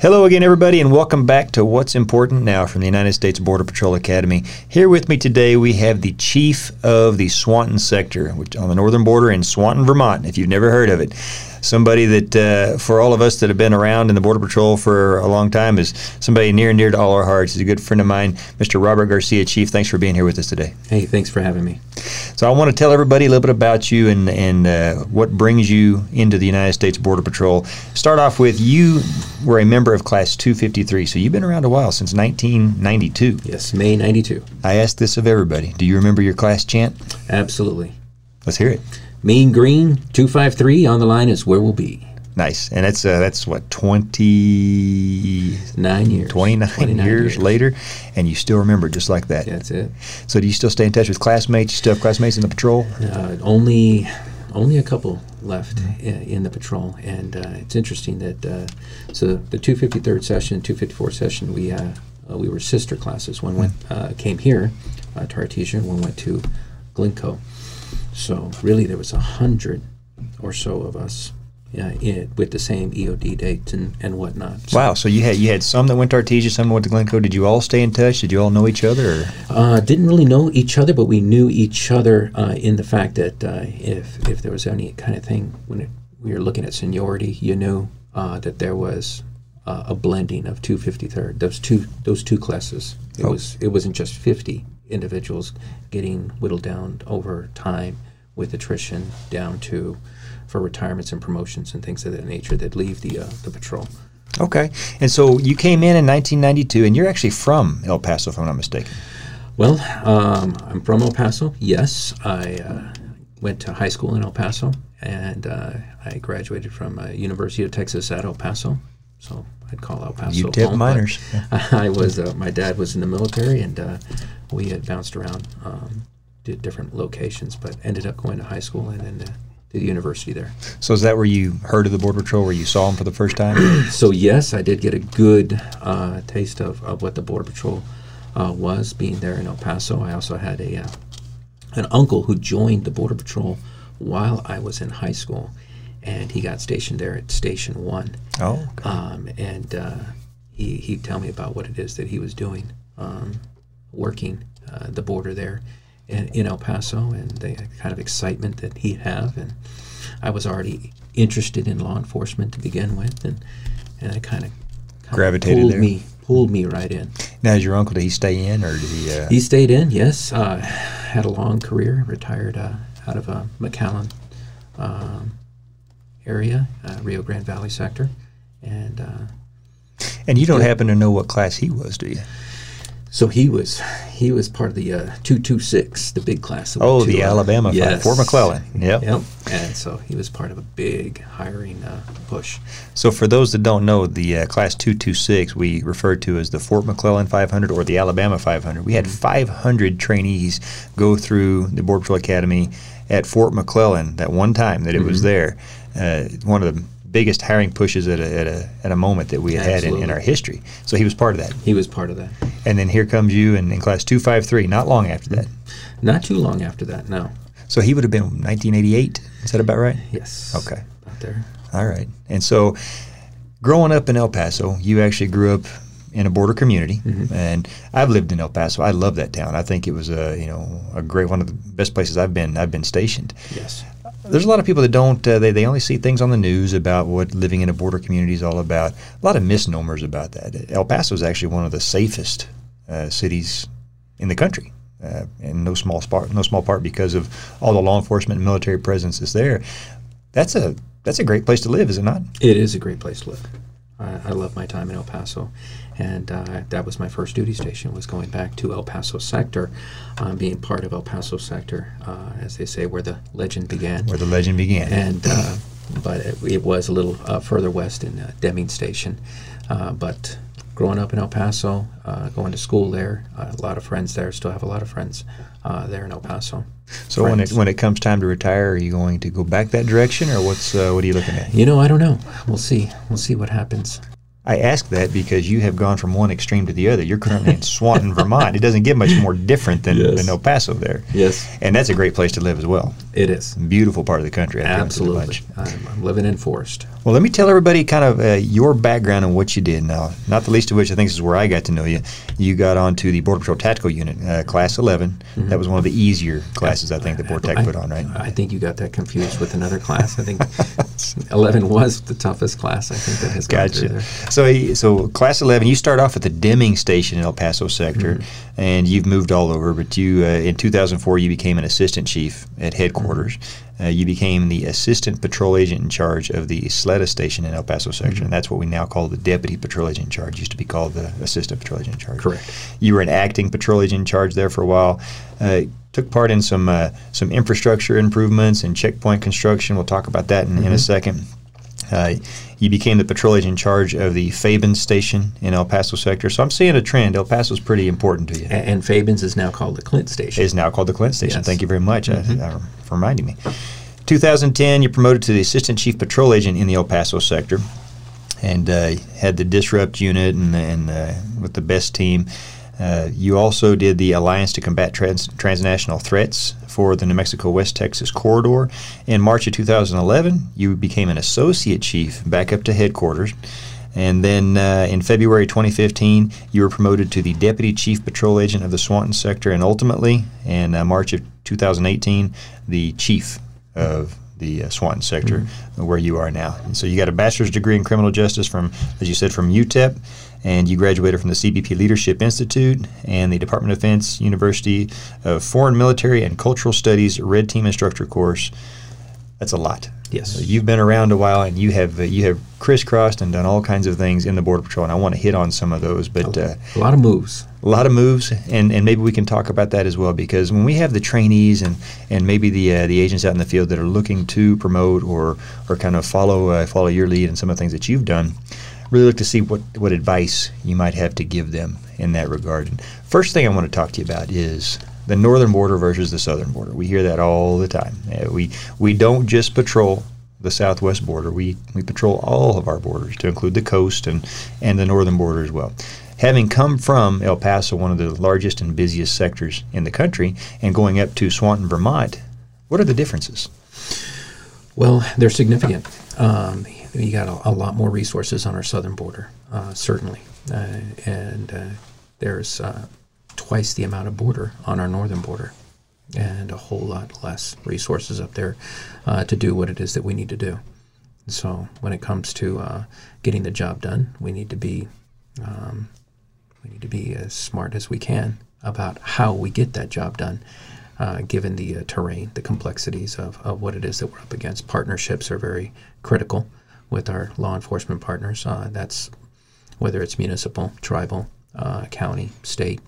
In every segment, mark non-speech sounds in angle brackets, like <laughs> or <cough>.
Hello again, everybody, and welcome back to What's Important Now from the United States Border Patrol Academy. Here with me today, we have the chief of the Swanton sector, which on the northern border in Swanton, Vermont. If you've never heard of it, somebody that, uh, for all of us that have been around in the Border Patrol for a long time, is somebody near and dear to all our hearts. He's a good friend of mine, Mr. Robert Garcia. Chief, thanks for being here with us today. Hey, thanks for having me. So I want to tell everybody a little bit about you and and uh, what brings you into the United States Border Patrol. Start off with you were a member of Class 253, so you've been around a while since 1992. Yes, May 92. I ask this of everybody. Do you remember your class chant? Absolutely. Let's hear it. Mean Green 253 on the line is where we'll be. Nice, and that's uh, that's what 20 Nine years. 29, 29 years, later, and you still remember just like that. That's it. So do you still stay in touch with classmates? You still have classmates in the patrol? Uh, only only a couple left in, in the patrol, and uh, it's interesting that uh, so the 253rd session, 254 session, we uh, uh, we were sister classes. One went uh, came here uh, to Artesia, one went to Glynco. So really, there was a hundred or so of us. In, with the same EOD dates and, and whatnot. So, Wow. So you had you had some that went to Artesia, some went to Glynco. Did you all stay in touch? Did you all know each other? Or? Uh, didn't really know each other, but we knew each other uh, in the fact that uh, if if there was any kind of thing when it, we were looking at seniority, you knew uh, that there was uh, a blending of two fifty third. Those two those two classes. It Oh. was it wasn't just fifty individuals getting whittled down over time with attrition down to for retirements and promotions and things of that nature that leave the uh, the patrol. Okay. And so you came in in 1992, and you're actually from El Paso, if I'm not mistaken. Well, um, I'm from El Paso. Yes, I uh, went to high school in El Paso, and uh, I graduated from uh, University of Texas at El Paso. So I'd call El Paso home. but miners. <laughs> I was. Uh, my dad was in the military, and uh, we had bounced around, um, did different locations, but ended up going to high school and then uh, to the university there. So is that where you heard of the Border Patrol, where you saw them for the first time? <clears throat> So yes, I did get a good uh, taste of, of what the Border Patrol uh, was being there in El Paso. I also had a uh, an uncle who joined the Border Patrol while I was in high school, and he got stationed there at Station One. oh, okay. Um, and uh, he he'd tell me about what it is that he was doing, um, working uh, the border there in, in El Paso, and the kind of excitement that he'd have. And I was already interested in law enforcement to begin with, and and I kind of Gravitated pulled there. me pulled me right in. now, is your uncle, did he stay in, or did he? Uh, He stayed in, yes. Uh, had a long career. Retired uh, out of uh, McAllen um, area, uh, Rio Grande Valley sector, and. Uh, and you don't yeah. happen to know what class he was, do you? So he was he was part of the uh, two two six, the big class. that Oh, the uh, Alabama yes. Fort McClellan. Yep. Yep. And so he was part of a big hiring uh, push. So for those that don't know, the uh, Class 226 we refer to as the Fort McClellan 500 or the Alabama 500. We had Mm-hmm. 500 trainees go through the Border Patrol Academy at Fort McClellan that one time that it was Mm-hmm. there. Uh, one of the biggest hiring pushes at a, at a, at a moment that we had had in, in our history. So he was part of that. He was part of that. And then here comes you in, in Class 253, not long after that. Not too long after that. No. So he would have been 1988. Is that about right? Yes. Okay. Out there. All right. And so, growing up in El Paso, you actually grew up in a border community, Mhm. and I've lived in El Paso. I love that town. I think it was a you know a great one of the best places I've been. I've been stationed. Yes. There's a lot of people that don't. Uh, they they only see things on the news about what living in a border community is all about. A lot of misnomers about that. El Paso is actually one of the safest uh, cities in the country. Uh, in no small part, no small part because of all the law enforcement and military presence is there. That's a that's a great place to live, is it not? It is a great place to live. I, I love my time in El Paso, and uh, that was my first duty station. Was going back to El Paso sector, um, being part of El Paso sector, uh, as they say, where the legend began. Where the legend began. and uh, but it, it was a little uh, further west in uh, Deming Station. Uh, but growing up in El Paso, uh, going to school there, uh, a lot of friends there. Still have a lot of friends uh, there in El Paso. so when it when it comes time to retire, are you going to go back that direction, or what's uh, what are you looking at? You know, I don't know. We'll see. We'll see what happens. I ask that because you have gone from one extreme to the other. You're currently in Swanton, Vermont. It doesn't get much more different than, Yes. than El Paso there. Yes, And that's a great place to live as well. it is. Beautiful part of the country. I think, Absolutely. I'm, I'm living in Forest. Well, let me tell everybody kind of uh, your background and what you did. Now, not the least of which I think is where I got to know you. You got onto the Border Patrol Tactical Unit, uh, Class 11. That was one of the easier classes I think that BORTAC Mm-hmm. Put on, right? I think you got that confused with another class. I think <laughs> 11 was the toughest class I think that has gone through there. So, he- so class eleven, you start off at the Deming Station in El Paso sector, Mm-hmm. and you've moved all over. But you, uh, in 2004, you became an assistant chief at headquarters. Mm-hmm. Uh, you became the assistant patrol agent in charge of the Isleta Station in El Paso sector, Mm-hmm. and that's what we now call the deputy patrol agent in charge. Used to be called the assistant patrol agent in charge. Correct. You were an acting patrol agent in charge there for a while. Uh, took part in some uh, some infrastructure improvements and checkpoint construction. We'll talk about that in, in a second. Uh, you became the patrol agent in charge of the Fabens station in El Paso sector. So I'm seeing a trend. El Paso is pretty important to you. A- And, Fabens is now called the Clint Station. It is now called the Clint Station. Yes. Thank you very much uh, uh, for reminding me. 2010, you're promoted to the assistant chief patrol agent in the El Paso sector, and uh, had the disrupt unit and, and uh, with the best team. Uh, you also did the Alliance to Combat Trans- Transnational Threats for the New Mexico West Texas corridor. In March of 2011, you became an associate chief back up to headquarters. And then uh, in February 2015, you were promoted to the deputy chief patrol agent of the Swanton sector, and ultimately, in uh, March of 2018, the chief of the uh, Swanton sector, where you are now. And so you got a bachelor's degree in criminal justice from, as you said, from UTEP, and you graduated from the CBP Leadership Institute and the Department of Defense University of Foreign Military and Cultural Studies Red Team Instructor course. That's a lot. Yes. You've been around a while, and you have uh, you have crisscrossed and done all kinds of things in the Border Patrol, and I want to hit on some of those. But uh, a lot of moves. a lot of moves, and, and maybe we can talk about that as well because when we have the trainees and, and maybe the uh, the agents out in the field that are looking to promote or or kind of follow uh, follow your lead and some of the things that you've done, really look to see what what advice you might have to give them in that regard. And first thing I want to talk to you about is the northern border versus the southern border. We hear that all the time. Uh, we we don't just patrol the southwest border. We we patrol all of our borders to include the coast and and the northern border as well. Having come from El Paso, one of the largest and busiest sectors in the country, and going up to Swanton, Vermont, what are the differences? Well, they're significant. Um, you got a, a lot more resources on our southern border, uh, certainly, uh, and uh, there's uh, twice the amount of border on our northern border, and a whole lot less resources up there uh, to do what it is that we need to do. So, when it comes to uh, getting the job done, we need to be um, we need to be as smart as we can about how we get that job done, uh, given the uh, terrain, the complexities of, of what it is that we're up against. Partnerships are very critical with our law enforcement partners. Uh, that's whether it's municipal, tribal, uh, county, state,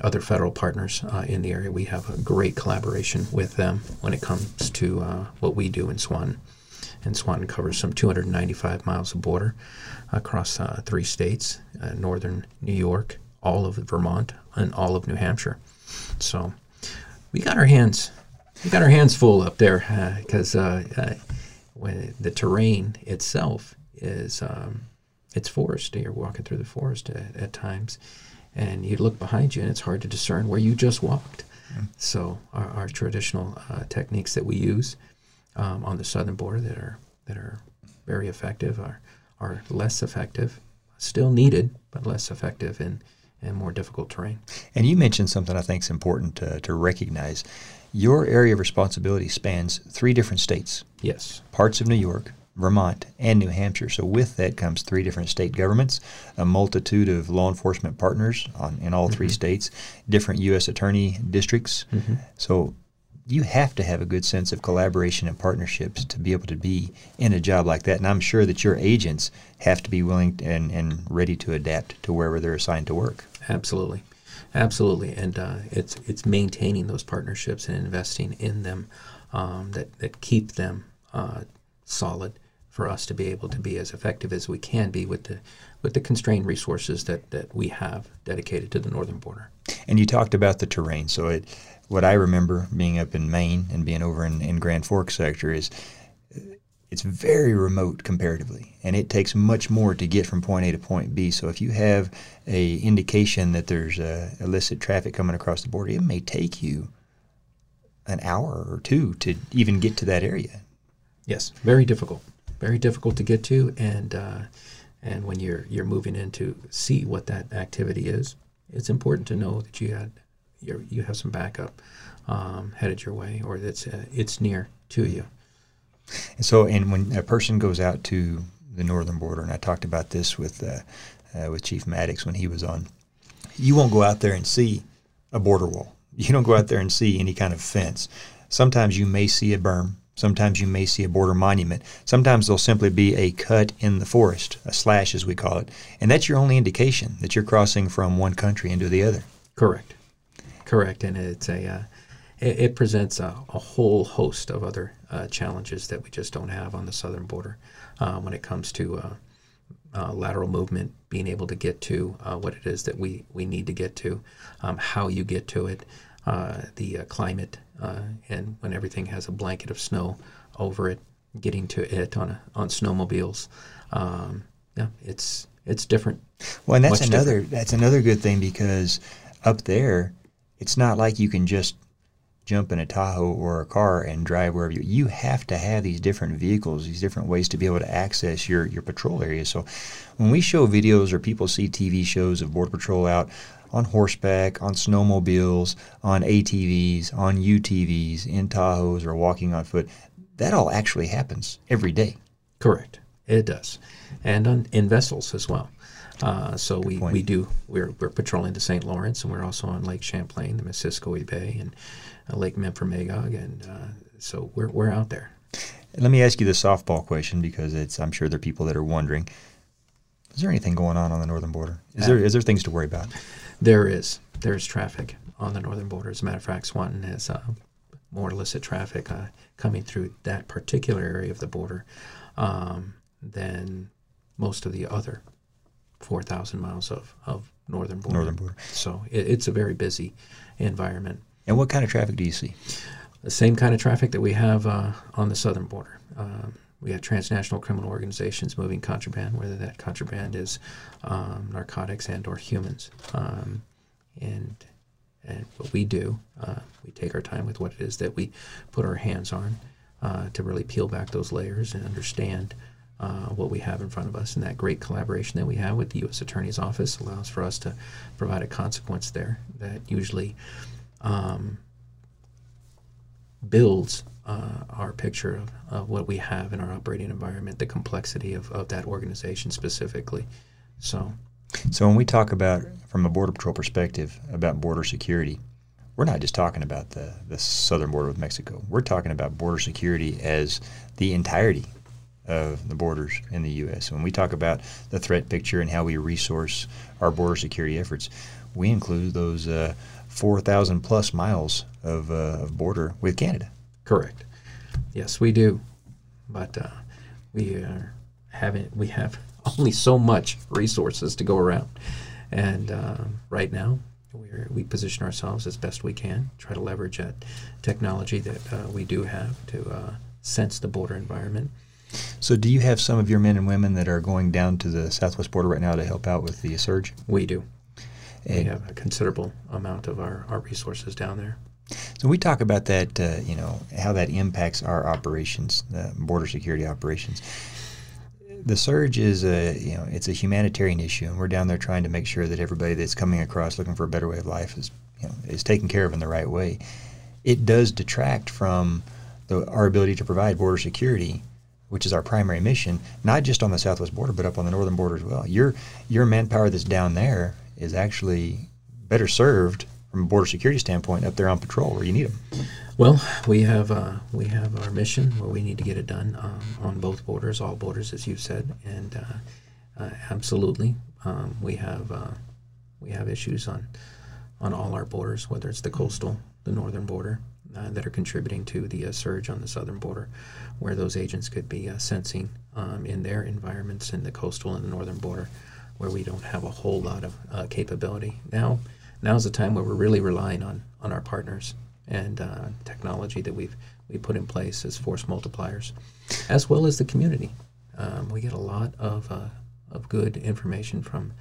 other federal partners uh, in the area. We have a great collaboration with them when it comes to uh, what we do in Swanton. And Swanton covers some 295 miles of border across uh, three states uh, northern New York, all of Vermont, and all of New Hampshire. So we got our hands. We got our hands full up there because uh, uh, the terrain itself is um, it's forest. You're walking through the forest at, at times, and you look behind you, and it's hard to discern where you just walked. So our, our traditional uh, techniques that we use um, on the southern border that are that are very effective are are less effective, still needed, but less effective in in more difficult terrain. And you mentioned something I think is important to, to recognize. Your area of responsibility spans three different states Yes. parts of New York, Vermont, and New Hampshire. So with that comes three different state governments, a multitude of law enforcement partners on, in all 3 states, different U.S. attorney districts. So you have to have a good sense of collaboration and partnerships to be able to be in a job like that. And I'm sure that your agents have to be willing and, and ready to adapt to wherever they're assigned to work. Absolutely, absolutely, and uh, it's it's maintaining those partnerships and investing in them um, that that keep them uh, solid for us to be able to be as effective as we can be with the with the constrained resources that that we have dedicated to the northern border. And you talked about the terrain. So it, what I remember being up in Maine and being over in, in Grand Forks sector is uh, it's very remote comparatively, and it takes much more to get from point A to point B. So if you have a indication that there's uh, illicit traffic coming across the border, it may take you an hour or two to even get to that area. Yes, very difficult, very difficult to get to, and uh, and when you're you're moving in to see what that activity is, it's important to know that you had you you have some backup um, headed your way, or that's uh, it's near to you. And so, and when a person goes out to the northern border, and I talked about this with uh, uh, with Chief Maddox when he was on, you won't go out there and see a border wall. <laughs> You don't go out there and see any kind of fence. Sometimes you may see a berm. Sometimes you may see a border monument. Sometimes there'll simply be a cut in the forest, a slash as we call it, and that's your only indication that you're crossing from one country into the other. Correct, correct, and it's a uh, it, it, presents a, a, whole host of other uh, challenges that we just don't have on the southern border uh, when it comes to uh, uh, lateral movement, being able to get to uh, what it is that we we need to get to, um, how you get to it, the climate uh, and when everything has a blanket of snow over it, getting to it on a, on snowmobiles, um, yeah, it's it's different. Well, and that's another different. that's another good thing because up there, it's not like you can just jump in a Tahoe or a car and drive wherever you. You have to have these different vehicles, these different ways to be able to access your your patrol area. So, when we show videos or people see TV shows of Border Patrol out on horseback, on snowmobiles, on ATVs, on UTVs, in Tahoes, or walking on foot. That all actually happens every day. Correct. It does. And on, in vessels as well. Uh, so we, we do, we're, we're patrolling the St. Lawrence and we're also on Lake Champlain, the Missisquoi Bay, and uh, Lake Memphremagog. And uh, so we're, we're out there. Let me ask you the softball question because it's, I'm sure there are people that are wondering is there anything going on on the northern border? Is there is there things to worry about? There is. There's traffic on the northern border. As a matter of fact, Swanton has uh, more illicit traffic uh, coming through that particular area of the border um, than most of the other 4,000 miles of, of northern border. Northern border. So it, it's a very busy environment. And what kind of traffic do you see? The same kind of traffic that we have uh, on the southern border. Um, we have transnational criminal organizations moving contraband, whether that contraband is um, narcotics and or humans. Um, and and what we do, uh, we take our time with what it is that we put our hands on uh, to really peel back those layers and understand uh, what we have in front of us. And that great collaboration that we have with the U.S. Attorney's Office allows for us to provide a consequence there that usually um, builds uh, our picture of, of, what we have in our operating environment, the complexity of, of that organization specifically. So, so when we talk about from a border patrol perspective about border security, we're not just talking about the, the southern border with Mexico. We're talking about border security as the entirety of the borders in the U.S. When we talk about the threat picture and how we resource our border security efforts, we include those uh, 4,000 plus miles of, uh, of border with Canada. Correct. Yes, we do, but uh, we are having we have <laughs> only so much resources to go around, and uh, right now we we position ourselves as best we can, try to leverage that technology that uh, we do have to uh, sense the border environment. So, do you have some of your men and women that are going down to the southwest border right now to help out with the surge? We do. And we have a considerable amount of our, our resources down there. So we talk about that, uh, you know, how that impacts our operations, uh, border security operations. The surge is a, you know, it's a humanitarian issue, and we're down there trying to make sure that everybody that's coming across looking for a better way of life is, you know, is taken care of in the right way. It does detract from the, our ability to provide border security, which is our primary mission, not just on the southwest border, but up on the northern border as well. Your your manpower that's down there is actually better served from a border security standpoint up there on patrol where you need them? Well, we have uh, we have our mission where we need to get it done um, on both borders, all borders, as you said, and uh, uh, absolutely, um, we have uh, we have issues on on all our borders, whether it's the coastal, the northern border, uh, that are contributing to the uh, surge on the southern border, where those agents could be sensing um, in their environments in the coastal and the northern border, where we don't have a whole lot of capability now now's the time where we're really relying on on our partners and uh, technology that we've we put in place as force multipliers, as well as the community. Um, we get a lot of uh, of good information from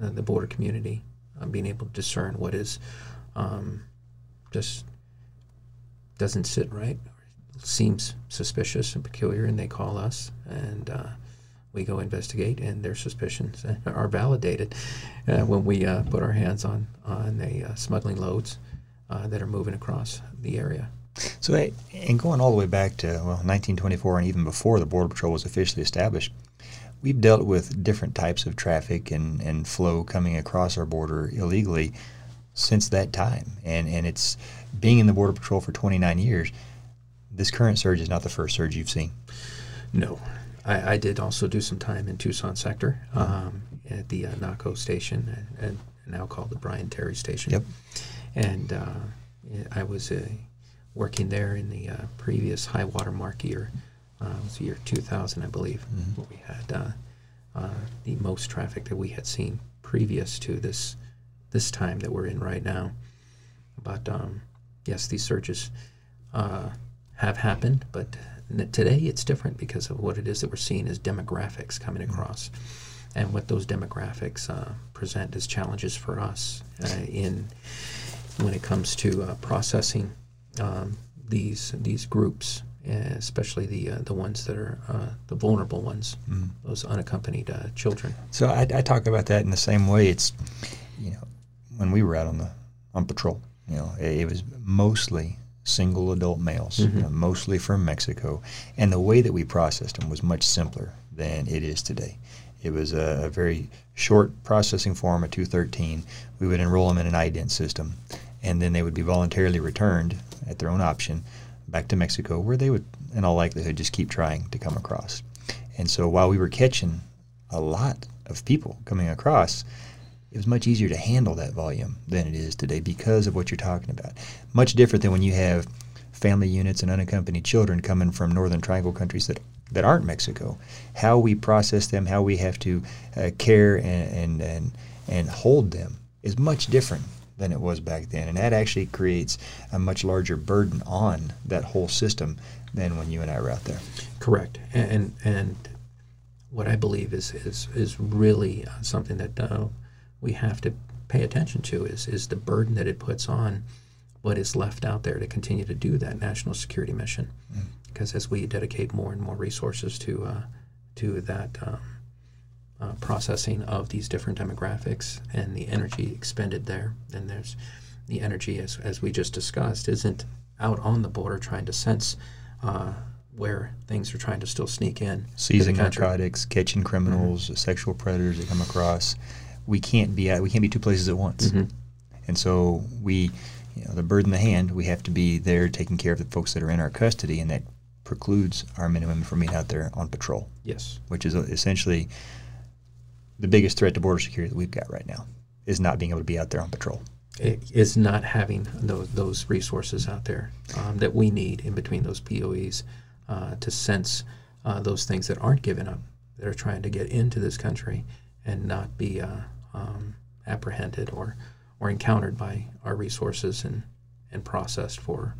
uh, the border community, being able to discern what is um, just doesn't sit right, seems suspicious and peculiar, and they call us, and uh, we go investigate, and their suspicions <laughs> are validated uh, when we uh, put our hands on on the uh, smuggling loads uh, that are moving across the area. So, and going all the way back to well, 1924, and even before the Border Patrol was officially established, we've dealt with different types of traffic and, and flow coming across our border illegally since that time. And and it's being in the Border Patrol for 29 years. This current surge is not the first surge you've seen. No, I, I did also do some time in Tucson sector um, at the uh, NACO station, and, and, now called the Brian Terry station. Yep. And uh, I was uh, working there in the uh, previous high water mark year. Uh, it was the year 2000, I believe, Mhm. where we had uh, uh, the most traffic that we had seen previous to this this time that we're in right now. But um, yes, these surges uh, have happened, but today it's different because of what it is that we're seeing as demographics coming across, and what those demographics uh, present as challenges for us uh, in when it comes to uh, processing um, these these groups, uh, especially the uh, the ones that are uh, the vulnerable ones, Mhm. those unaccompanied uh, children. So I, I talk about that in the same way. It's, you know, when we were out on the on patrol, you know, it, it was mostly single adult males, Mhm. know, mostly from Mexico, and the way that we processed them was much simpler than it is today. It was a, a very short processing form, a 213. We would enroll them in an ident system, and then they would be voluntarily returned at their own option back to Mexico, where they would, in all likelihood, just keep trying to come across. And so while we were catching a lot of people coming across, it was much easier to handle that volume than it is today because of what you're talking about. Much different than when you have family units and unaccompanied children coming from northern triangle countries that, that aren't Mexico. How we process them, how we have to uh, care and, and, and, and hold them is much different than it was back then. And that actually creates a much larger burden on that whole system than when you and I were out there. Correct, and and what I believe is is is really uh, something that uh, we have to pay attention to is is the burden that it puts on what is left out there to continue to do that national security mission. Because as we dedicate more and more resources to uh, to that um, uh, processing of these different demographics and the energy expended there, and there's the energy as as we just discussed isn't out on the border trying to sense uh, where things are trying to still sneak in. seizing narcotics, catching criminals, sexual predators that come across. We can't be at we can't be two places at once. Mhm. And so we, you know, the bird in the hand, we have to be there taking care of the folks that are in our custody, and that precludes our men and women from being out there on patrol, Yes. which is uh, essentially the biggest threat to border security that we've got right now is not being able to be out there on patrol. It is not having those, those resources out there um, that we need in between those POEs uh, to sense uh, those things that aren't given up, that are trying to get into this country and not be uh, um, apprehended or, or encountered by our resources and, and processed for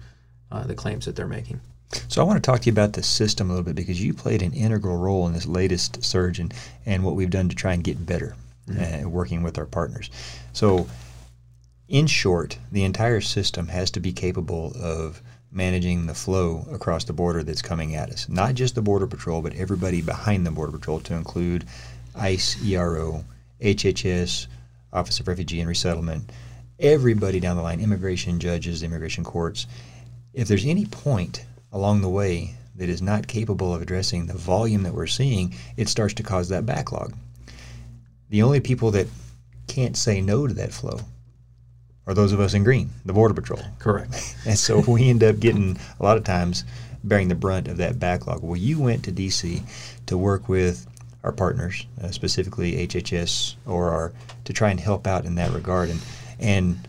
uh, the claims that they're making. So I want to talk to you about the system a little bit because you played an integral role in this latest surge and, and what we've done to try and get better, uh, working with our partners. So, in short, the entire system has to be capable of managing the flow across the border that's coming at us. Not just the Border Patrol, but everybody behind the Border Patrol, to include ICE, ERO, HHS, Office of Refugee and Resettlement, everybody down the line, immigration judges, immigration courts. If there's any point along the way that is not capable of addressing the volume that we're seeing, it starts to cause that backlog. The only people that can't say no to that flow are those of us in green, the Border Patrol. Correct. <laughs> And so we end up getting a lot of times bearing the brunt of that backlog. Well, you went to D.C. to work with our partners, uh, specifically HHS or our, to try and help out in that regard, and and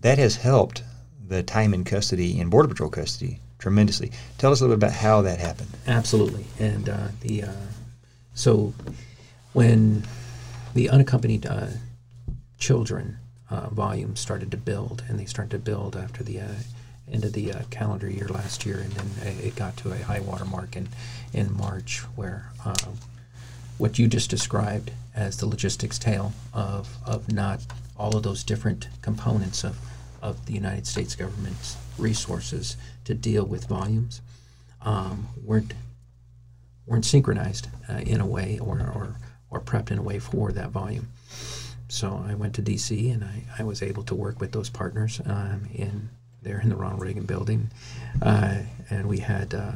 that has helped the time in custody in Border Patrol custody tremendously. Tell us a little bit about how that happened. Absolutely, and uh, the uh, so when the unaccompanied uh, children uh, volume started to build, and they started to build after the uh, end of the uh, calendar year last year, and then it got to a high water mark in in March, where uh, what you just described as the logistics tale of of not all of those different components of of the United States government's resources to deal with volumes um, weren't weren't synchronized uh, in a way or, or or prepped in a way for that volume. So I went to DC and I, I was able to work with those partners um, in there in the Ronald Reagan building, uh, and we had uh,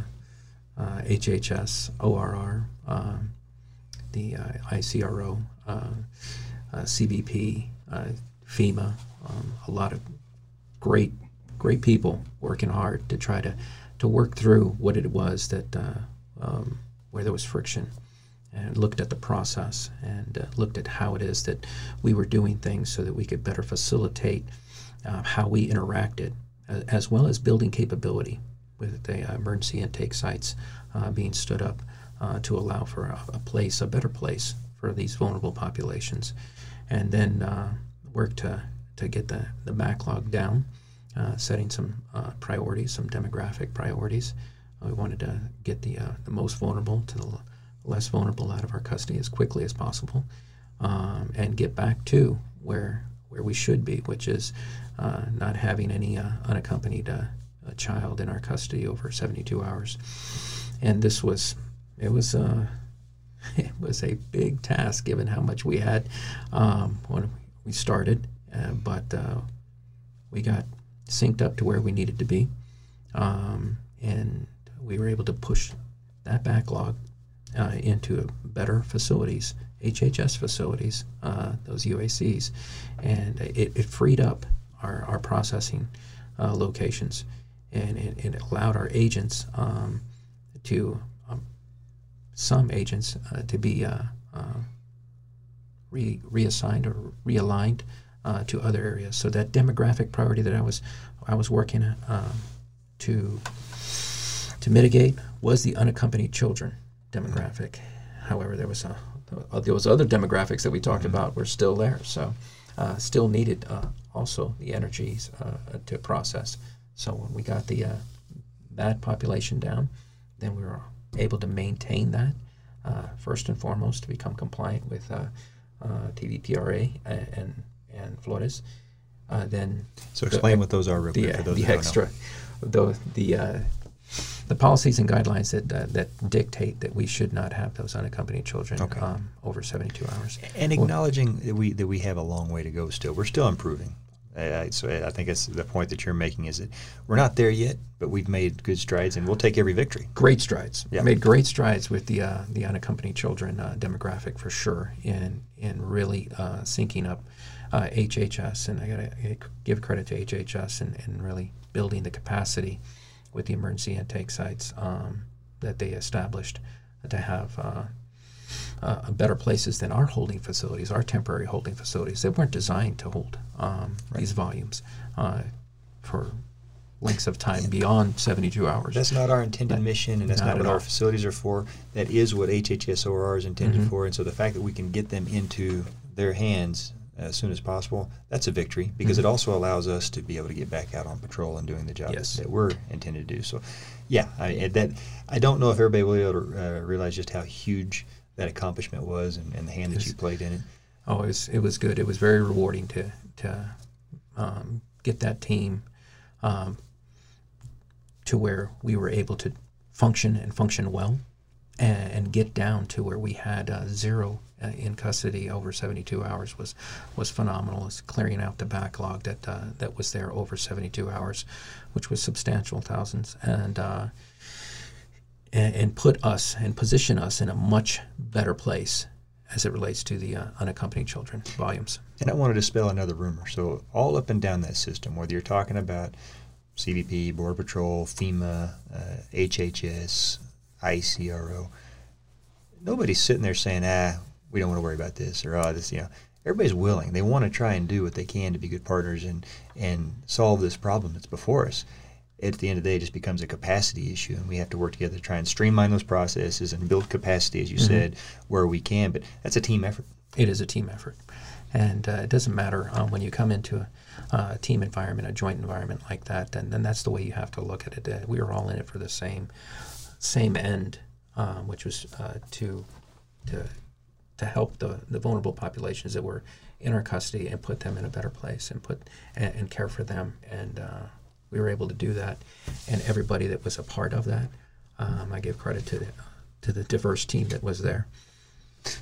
HHS, uh, ORR, um, the uh, ICRO, CBP, FEMA, um, a lot of great great people working hard to try to to work through what it was that uh, um, where there was friction and looked at the process and uh, looked at how it is that we were doing things so that we could better facilitate uh, how we interacted as well as building capability with the uh, emergency intake sites uh, being stood up uh, to allow for a, a, place, a better place for these vulnerable populations. And then work to, to get the, the backlog down, setting some priorities, some demographic priorities. we wanted to get the, the most vulnerable to the less vulnerable out of our custody as quickly as possible um, and get back to where where we should be, which is uh, not having any uh, unaccompanied uh, child in our custody over 72 hours. And this was it was uh, <laughs> it was a big task given how much we had um, when we started, uh, but uh, we got synced up to where we needed to be, um, and we were able to push that backlog uh, into better facilities, HHS facilities, uh, those UACs, and it, it, freed up our, our processing uh, locations, and it, it, allowed our agents um, to some agents uh, to be uh, uh, re- reassigned or realigned to other areas. So that demographic priority that I was I was working um, to to mitigate was the unaccompanied children demographic. However, there was a, those other demographics that we talked mm-hmm. about were still there, so uh, still needed uh, also the energies uh, to process. So when we got the uh, that population down, then we were able to maintain that uh, first and foremost to become compliant with TVPRA and and Flores. then so explain the, what those are real the, quick for those the extra, the the the policies and guidelines that uh, that dictate that we should not have those unaccompanied children okay. um, over 72 hours. And acknowledging well, that we that we have a long way to go still. We're still improving. Uh, so I think that's the point that you're making is that we're not there yet, but we've made good strides, and we'll take every victory. Great strides. Yeah. Made great strides with the uh, the unaccompanied children uh, demographic for sure, and in really uh, syncing up HHS, uh, and I got to give credit to HHS and, and really building the capacity with the emergency intake sites um, that they established to have uh, better places than our holding facilities, our temporary holding facilities. They weren't designed to hold um, right. these volumes uh, for lengths of time beyond 72 hours. That's not our intended that, mission, and that's not, not what our facilities are for. That is what HHSOR is intended mm-hmm. for, and so the fact that we can get them into their hands as soon as possible, that's a victory because mm-hmm. it also allows us to be able to get back out on patrol and doing the job yes. that we're intended to do. So, yeah, I, that I don't know if everybody will be able to uh, realize just how huge that accomplishment was and, and the hand that you played in it. Oh, it was, it was good. It was very rewarding to to um, get that team um, to where we were able to function and function well and, and get down to where we had uh, zero uh, in custody over 72 hours was was phenomenal. It's clearing out the backlog that uh, that was there over 72 hours, which was substantial, thousands, and, uh, and and, put us and position us in a much better place as it relates to the uh, unaccompanied children volumes. And I want to dispel another rumor. So all up and down that system, whether you're talking about CBP, Border Patrol, FEMA, HHS, uh, ICRO, nobody's sitting there saying, ah, we don't want to worry about this or oh this you know everybody's willing they want to try and do what they can to be good partners and and solve this problem that's before us at the end of the day it just becomes a capacity issue and we have to work together to try and streamline those processes and build capacity as you mm-hmm. said where we can but that's a team effort it is a team effort And uh, it doesn't matter um, when you come into a, a, team environment, a joint environment like that, and then that's the way you have to look at it. Uh, we are all in it for the same same end, um, which was uh, to to to help the, the vulnerable populations that were in our custody and put them in a better place and put and, and care for them. And uh, we were able to do that, and everybody that was a part of that, um, I give credit to the, to the diverse team that was there.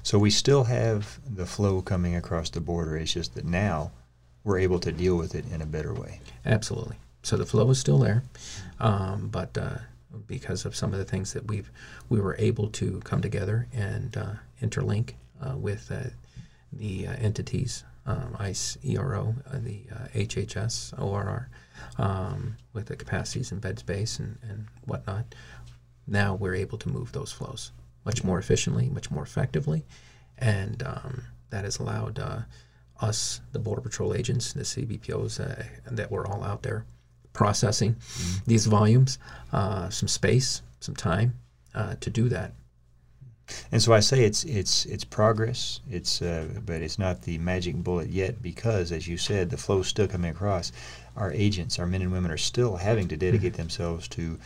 So we still have the flow coming across the border. It's just that now we're able to deal with it in a better way. Absolutely. So the flow is still there, um, but uh, because of some of the things that we've we were able to come together and uh, interlink uh, with uh, the uh, entities, um, ICE, ERO, uh, the HHS, ORR, um, with the capacities and bed space and, and whatnot. Now we're able to move those flows much more efficiently, much more effectively, and um, that has allowed uh, us, the Border Patrol agents, the CBPOs uh, that were all out there processing mm-hmm. these volumes, uh, some space, some time uh, to do that. And so I say it's it's it's progress. It's uh, but it's not the magic bullet yet because, as you said, the flow still coming across. Our agents, our men and women, are still having to dedicate mm-hmm. themselves to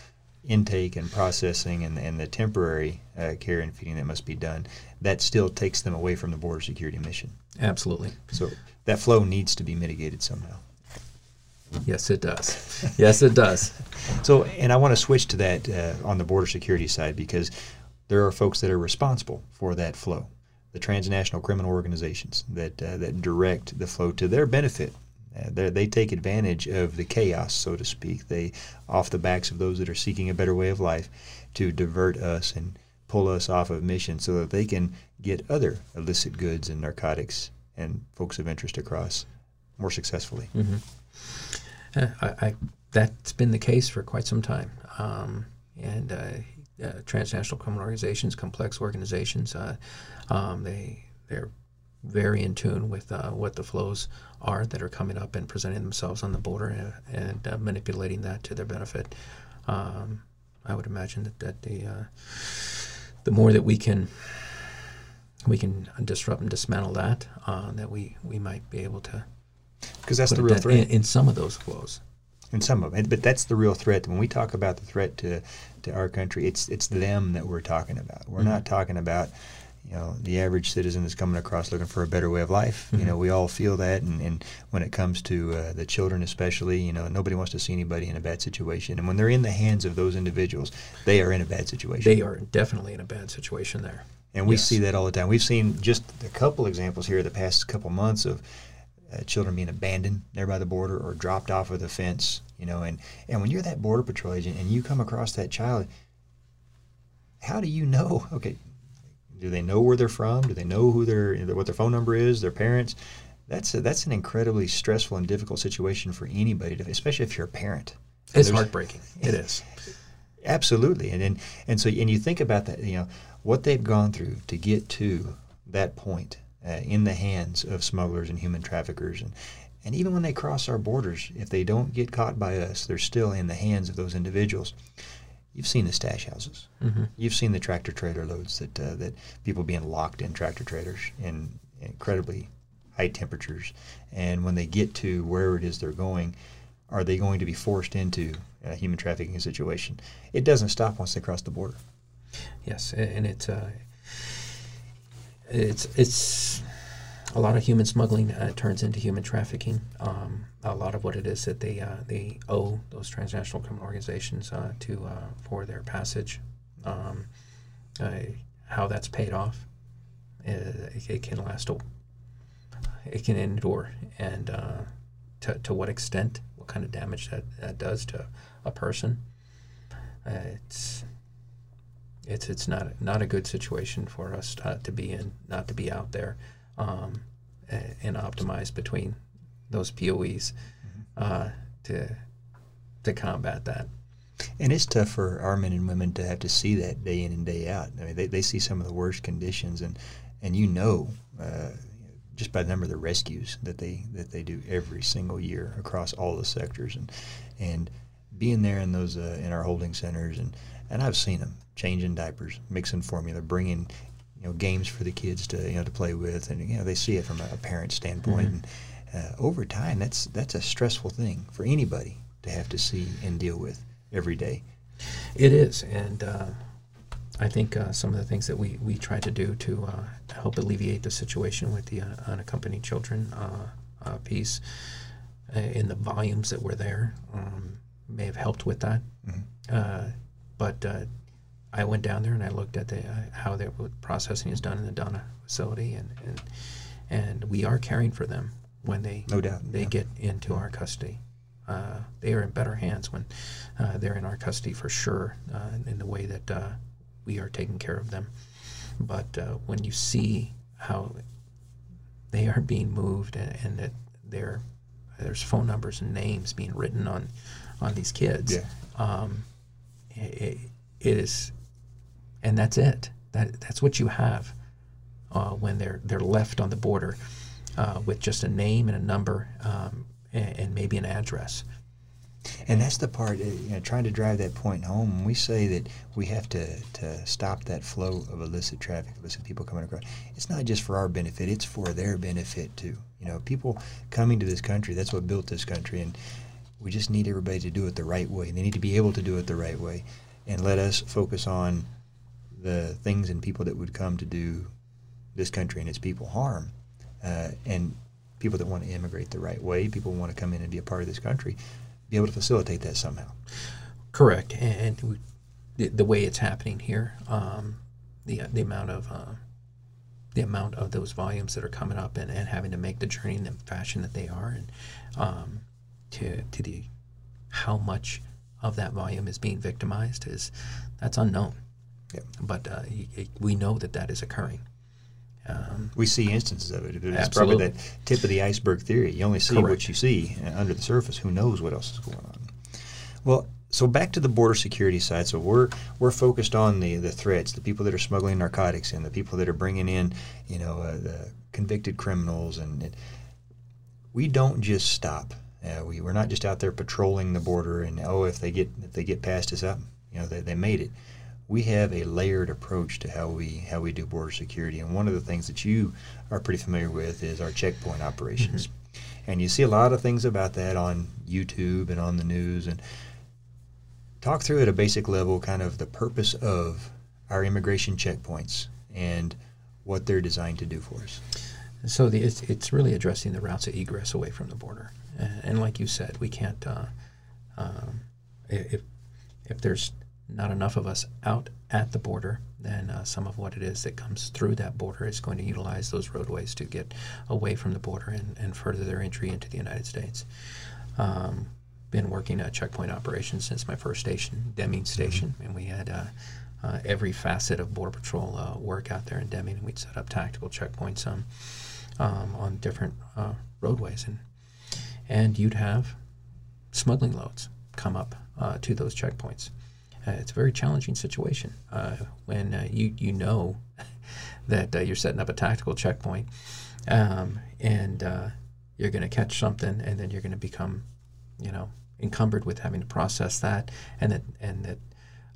intake and processing and, and the temporary uh, care and feeding that must be done, that still takes them away from the border security mission. Absolutely. So that flow needs to be mitigated somehow. Yes, it does. yes, it does. <laughs> So, and I want to switch to that uh, on the border security side because there are folks that are responsible for that flow. The transnational criminal organizations that uh, that direct the flow to their benefit uh, they take advantage of the chaos, so to speak. They, off the backs of those that are seeking a better way of life, to divert us and pull us off of mission so that they can get other illicit goods and narcotics and folks of interest across more successfully. Mm-hmm. Uh, I, I, that's been the case for quite some time. Um, and uh, uh, transnational criminal organizations, complex organizations, uh, um, they they're very in tune with what the flows are that are coming up and presenting themselves on the border and, and uh, manipulating that to their benefit. Um, I would imagine that, that the uh, the more that we can we can disrupt and dismantle that, uh, that we, we might be able to because that's the real threat in, in, some of those flows. In some of it, but that's the real threat. When we talk about the threat to to our country, it's it's them that we're talking about. We're mm-hmm. not talking about you know the average citizen is coming across looking for a better way of life. Mm-hmm. You know, we all feel that, and, and when it comes to uh, the children, especially, you know, nobody wants to see anybody in a bad situation. And when they're in the hands of those individuals, they are in a bad situation. They are definitely in a bad situation there. And we yes. see that all the time. We've seen just a couple examples here the past couple months of uh, children being abandoned there by the border or dropped off of the fence. You know, and and when you're that border patrol agent and you come across that child, how do you know? <laughs> Okay, do they know where they're from? Do they know who their what their phone number is? Their parents? That's a, that's an incredibly stressful and difficult situation for anybody, to, especially if you're a parent. It's heartbreaking. It <laughs> is. Absolutely, and, and and so and you think about that, you know, what they've gone through to get to that point uh, in the hands of smugglers and human traffickers, and and even when they cross our borders, if they don't get caught by us, they're still in the hands of those individuals. You've seen the stash houses. Mm-hmm. You've seen the tractor trailer loads that uh, that people being locked in tractor trailers in incredibly high temperatures, and when they get to wherever it is they're going, are they going to be forced into a human trafficking situation? It doesn't stop once they cross the border. Yes, and it's uh, it's it's a lot of human smuggling uh, turns into human trafficking. Um, a lot of what it is that they uh, they owe those transnational criminal organizations uh, to uh, for their passage. Um, uh, how that's paid off, uh, it, it, can last. A, it can endure, and to to what extent, what kind of damage that, that does to a person. it's it's it's not not a good situation for us to, to be in, not to be out there um, and optimize between those POEs mm-hmm. uh, to to combat that. And it's tough for our men and women to have to see that day in and day out. I mean, they, they see some of the worst conditions, and and you know, uh, just by the number of the rescues that they that they do every single year across all the sectors, and and being there in those uh, in our holding centers, and and I've seen them changing diapers, mixing formula, bringing you know games for the kids to you know to play with, and you know they see it from a parent standpoint. Mhm. And uh, over time, that's that's a stressful thing for anybody to have to see and deal with every day. It is, and uh, I think uh, some of the things that we, we try to do to uh, help alleviate the situation with the uh, unaccompanied children uh, uh, piece uh, in the volumes that were there um, may have helped with that. Mhm. Uh, but uh, I went down there and I looked at the uh, how their processing is done in the Donna facility, and, and and we are caring for them when they No doubt, they yeah. get into our custody. Uh, they are in better hands when uh, they're in our custody for sure, uh, in the way that uh, we are taking care of them. But uh, when you see how they are being moved and, and that they're, there's phone numbers and names being written on on these kids, Yeah. um, it, it is, and that's it. That that's what you have uh, when they're they're left on the border uh, with just a name and a number um, and, and maybe an address. And that's the part, uh, you know, trying to drive that point home. We say that we have to, to stop that flow of illicit traffic, illicit people coming across, it's not just for our benefit, it's for their benefit too. You know, people coming to this country, that's what built this country. And we just need everybody to do it the right way. They need to be able to do it the right way. And let us focus on the things and people that would come to do this country and its people harm. Uh, and people that want to immigrate the right way, people want to come in and be a part of this country, be able to facilitate that somehow. Correct, and we, the, the way it's happening here, um, the the amount of uh, the amount of those volumes that are coming up and, and having to make the journey in the fashion that they are, and um, to to the how much of that volume is being victimized is that's unknown. Yep. But uh, we know that that is occurring. Um, We see instances of it. It's Absolutely. probably that tip of the iceberg theory. You only see Correct. what you see uh, under the surface. Who knows what else is going on? Well, so back to the border security side. So we're we're focused on the the threats, the people that are smuggling narcotics in, the people that are bringing in, you know, uh, the convicted criminals, and, and we don't just stop. Uh, we we're not just out there patrolling the border, and oh, if they get if they get past us up, you know, they, they made it. We have a layered approach to how we how we do border security, and one of the things that you are pretty familiar with is our checkpoint operations. And you see a lot of things about that on YouTube and on the news. And talk through at a basic level kind of the purpose of our immigration checkpoints and what they're designed to do for us. So the, it's, it's really addressing the routes of egress away from the border, and, and like you said, we can't. Uh, um, if if there's not enough of us out at the border, then uh, some of what it is that comes through that border is going to utilize those roadways to get away from the border and, and further their entry into the United States. Um, been working at checkpoint operations since my first station, Deming Station, and we had uh, uh, every facet of Border Patrol uh, work out there in Deming, and we'd set up tactical checkpoints um, um, on different uh, roadways, and and you'd have smuggling loads come up uh, to those checkpoints. Uh, it's a very challenging situation uh, when uh, you you know <laughs> that uh, you're setting up a tactical checkpoint, um, and uh, you're going to catch something, and then you're going to become, you know, encumbered with having to process that, and that and that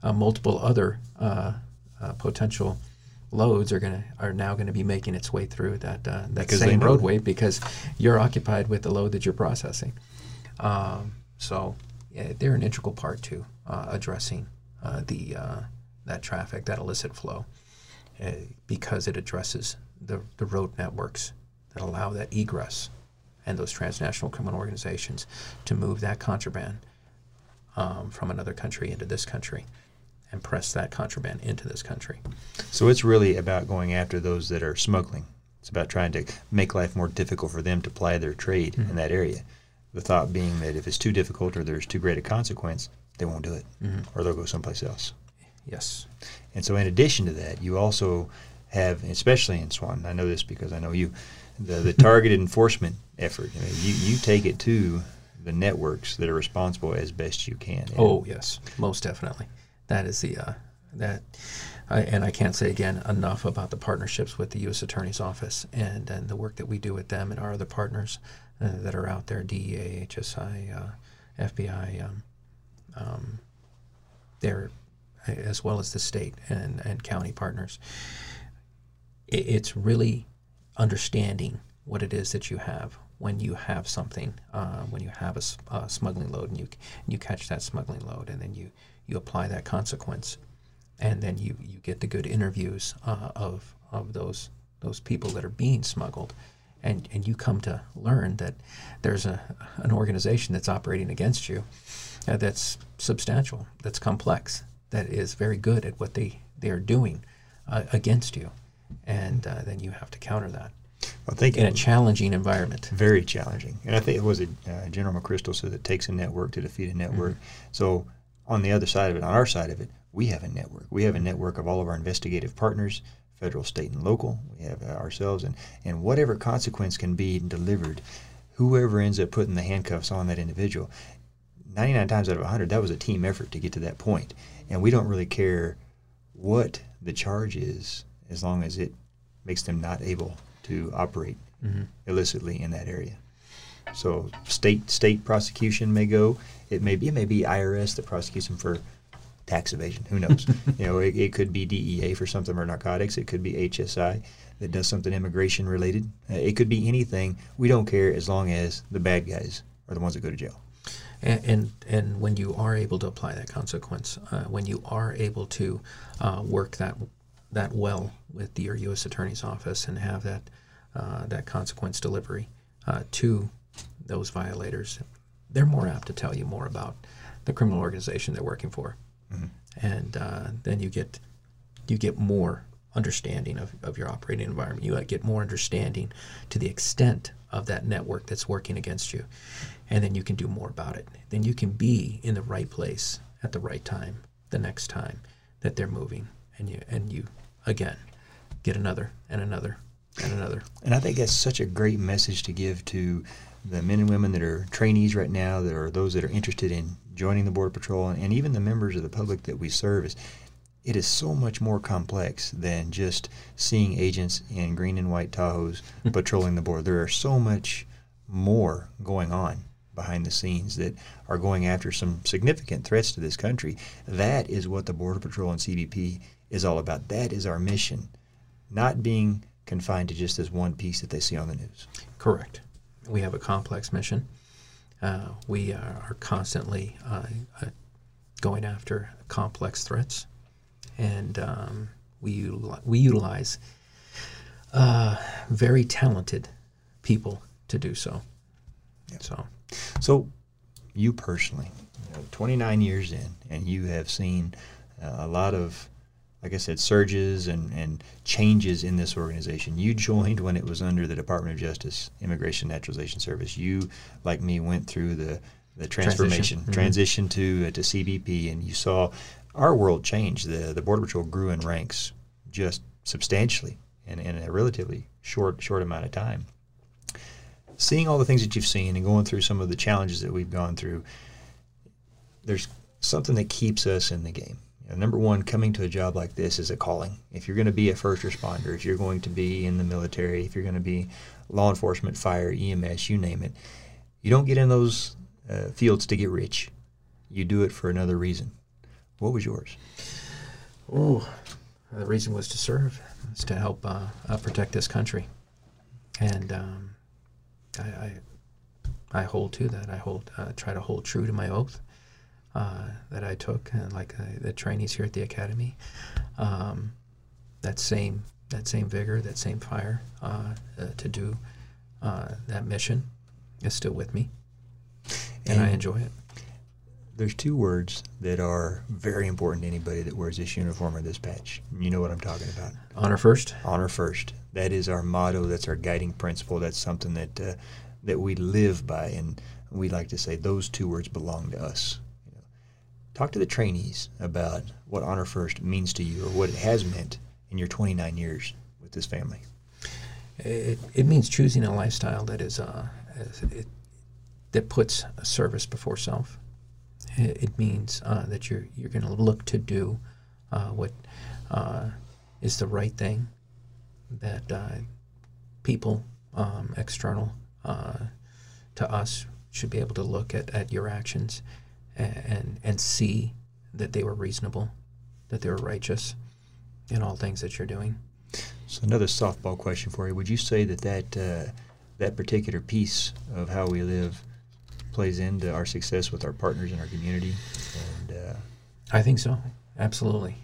uh, multiple other uh, uh, potential loads are gonna are now going to be making its way through that uh, that Because same roadway because you're occupied with the load that you're processing. Um, so yeah, they're an integral part to uh, addressing uh, the uh, that traffic, that illicit flow, uh, because it addresses the the road networks that allow that egress and those transnational criminal organizations to move that contraband um, from another country into this country and press that contraband into this country. So it's really about going after those that are smuggling. It's about trying to make life more difficult for them to ply their trade in that area. The thought being that if it's too difficult or there's too great a consequence, they won't do it, or they'll go someplace else. Yes. And so, in addition to that, you also have, especially in Swanton, I know this because I know you, the, the <laughs> targeted enforcement effort. I mean, you, you take it to the networks that are responsible as best you can. And Oh yes, most definitely. That is the uh, that, I, and I can't say again enough about the partnerships with the U.S. Attorney's Office and and the work that we do with them and our other partners uh, that are out there, DEA, HSI, uh, FBI. Um, um, they're as well as the state and, and county partners. it, it's really understanding what it is that you have when you have something, uh, when you have a smuggling load, and you you catch that smuggling load, and then you you apply that consequence, and then you you get the good interviews uh, of of those those people that are being smuggled, and and you come to learn that there's a an organization that's operating against you, uh, that's substantial, that's complex, that is very good at what they they are doing uh, against you, and uh, then you have to counter that I think in a challenging environment. very challenging. And I think it was it uh, General McChrystal said it takes a network to defeat a network. So on the other side of it, on our side of it, we have a network. We have a network of all of our investigative partners, federal, state, and local. We have uh, ourselves, and and whatever consequence can be delivered, whoever ends up putting the handcuffs on that individual. 99 times out of 100, that was a team effort to get to that point. And we don't really care what the charge is as long as it makes them not able to operate illicitly in that area. So state state prosecution may go. It may be it may be IRS that prosecutes them for tax evasion. Who knows? <laughs> you know, it, it could be DEA for something or narcotics. It could be HSI that does something immigration related. Uh, it could be anything. We don't care as long as the bad guys are the ones that go to jail. And, and and when you are able to apply that consequence, uh, when you are able to uh, work that that well with your U.S. Attorney's office and have that uh, that consequence delivery uh, to those violators, they're more apt to tell you more about the criminal organization they're working for, and uh, then you get you get more understanding of, of your operating environment. You get more understanding to the extent of that network that's working against you. And then you can do more about it. Then you can be in the right place at the right time the next time that they're moving. And you and you again get another and another and another. And I think that's such a great message to give to the men and women that are trainees right now, that are those that are interested in joining the Border Patrol, and, even the members of the public that we serve. Is it is so much more complex than just seeing agents in green and white Tahoes <laughs> patrolling the border. There are so much more going on behind the scenes that are going after some significant threats to this country. That is what the Border Patrol and CBP is all about. That is our mission, not being confined to just this one piece that they see on the news. Correct. We have a complex mission. Uh, we are, are constantly uh, uh, going after complex threats, and um, we utilize, we utilize uh, very talented people to do so. So, So, you personally, you know, 29 years in, and you have seen uh, a lot of, like I said, surges and, and changes in this organization. You joined when it was under the Department of Justice, Immigration Naturalization Service. You, like me, went through the, the transformation, Transition. Mhm. transition to uh, to CBP, and you saw our world changed. The the Border Patrol grew in ranks just substantially in, in a relatively short short amount of time seeing all the things that you've seen and going through some of the challenges that we've gone through, there's something that keeps us in the game. You know, number one, coming to a job like this is a calling. If you're going to be a first responder, if you're going to be in the military, if you're going to be law enforcement, fire, EMS, you name it, you don't get in those uh, fields to get rich. You do it for another reason. What was yours? oh, the reason was to serve, was to help uh, uh, protect this country, and um, I, I I hold to that. I hold uh, try to hold true to my oath uh, that I took, and like uh, the trainees here at the academy. Um, that same that same vigor, that same fire uh, uh, to do uh, that mission is still with me, and, I enjoy it. There's two words that are very important to anybody that wears this uniform or this patch. You know what I'm talking about. Honor first. honor first. That is our motto. That's our guiding principle. That's something that uh, that we live by, and we like to say those two words belong to us. You know, talk to the trainees about what honor first means to you, or what it has meant in your 29 years with this family. It, it means choosing a lifestyle that is uh, it, that puts service before self. It, it means uh, that you're you're going to look to do uh, what uh, is the right thing. That uh, people um, external uh, to us should be able to look at, at your actions and, and see that they were reasonable, that they were righteous in all things that you're doing So another softball question for you: Would you say that that uh, that particular piece of how we live plays into our success with our partners in our community? And uh, I think so. Absolutely,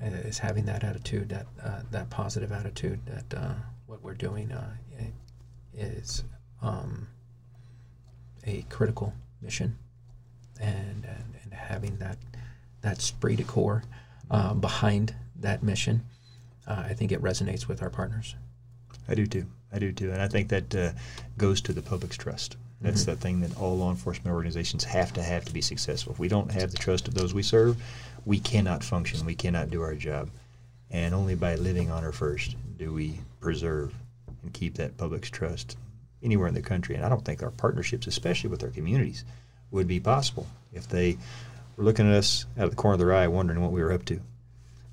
Uh, is having that attitude, that uh, that positive attitude, that uh, what we're doing uh, is um, a critical mission, and, and and having that that esprit de corps uh, behind that mission, uh, I think it resonates with our partners. I do too. I do too, and I think that uh, goes to the public's trust. That's Mhm. the thing that all law enforcement organizations have to have to be successful. If we don't have the trust of those we serve, we cannot function. We cannot do our job. And only by living honor first do we preserve and keep that public's trust anywhere in the country. And I don't think our partnerships, especially with our communities, would be possible if they were looking at us out of the corner of their eye, wondering what we were up to.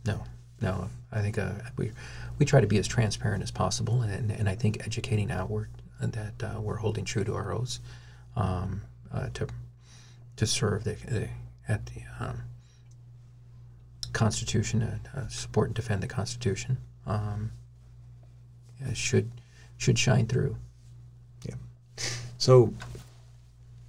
No, no. I think uh, we we try to be as transparent as possible, and and I think educating outward that uh, we're holding true to our oaths um, uh, to to serve the, the at the um, Constitution, uh, uh, support and defend the Constitution, um, should should shine through. Yeah. So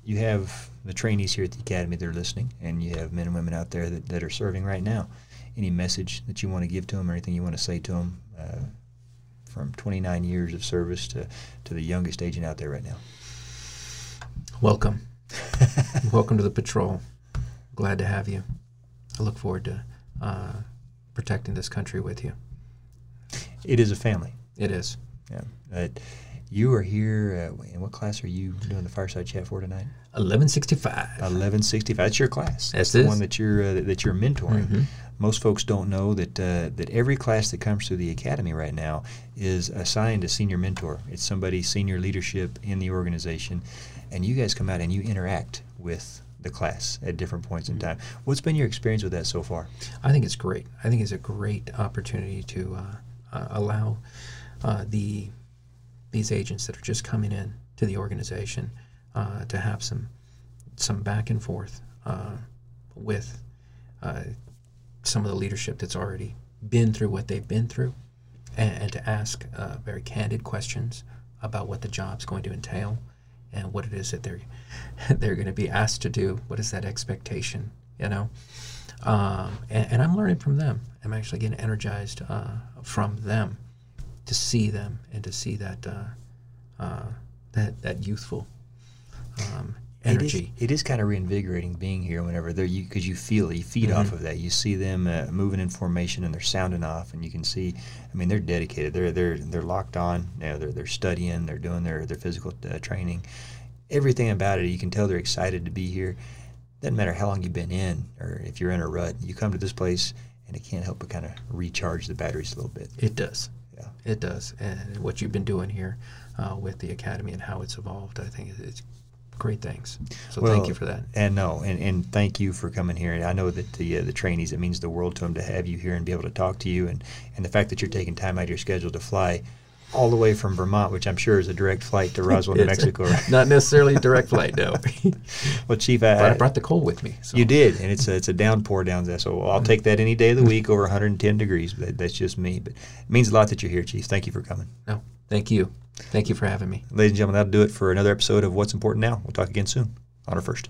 you have the trainees here at the academy that are listening, and you have men and women out there that, that are serving right now. Any message that you want to give to them, or anything you want to say to them, uh, from 29 years of service to, to the youngest agent out there right now? Welcome, <laughs> welcome to the patrol. Glad to have you. I look forward to uh, protecting this country with you. It is a family. It is. Yeah. Uh, you are here. Uh, in what class are you doing the fireside chat for tonight? 1165. 1165. That's your class. That's Yes, the one that you're uh, that you're mentoring. Mhm. Most folks don't know that uh, that every class that comes through the academy right now is assigned a senior mentor. It's somebody senior leadership in the organization, and you guys come out and you interact with the class at different points in time. What's been your experience with that so far? I think it's great. I think it's a great opportunity to uh, uh, allow uh, the these agents that are just coming in to the organization uh, to have some some back and forth uh, with uh, some of the leadership that's already been through what they've been through, and, and to ask uh, very candid questions about what the job's going to entail and what it is that they're <laughs> they're going to be asked to do. What is that expectation? You know, um, and, and I'm learning from them. I'm actually getting energized uh, from them to see them and to see that uh, uh, that that youthful um, energy. It is, it is kind of reinvigorating being here whenever they're you because you feel it, you feed off Mhm. of that. You see them uh, moving in formation and they're sounding off, and you can see. I mean, they're dedicated. They're they're they're locked on. You know, they're they're studying. They're doing their their physical uh, training. Everything about it, you can tell they're excited to be here. Doesn't matter how long you've been in or if you're in a rut. You come to this place, and it can't help but kind of recharge the batteries a little bit. It does. Yeah. It does. And what you've been doing here uh, with the academy and how it's evolved, I think it's great things. So Well, thank you for that. And no, and, and thank you for coming here. And I know that the uh, the trainees, it means the world to them to have you here and be able to talk to you, and and the fact that you're taking time out of your schedule to fly all the way from Vermont, which I'm sure is a direct flight to Roswell, New <laughs> Mexico. right? Not necessarily a direct flight, no. <laughs> well, Chief, but I, I brought the coal with me. So. you did, and it's a, it's a downpour down there. So I'll take that any day of the week over 110 degrees. But that, that's just me. But it means a lot that you're here, Chief. Thank you for coming, No, thank you. Thank you for having me. ladies and gentlemen. That'll do it for another episode of What's Important Now. We'll talk again soon Honor first.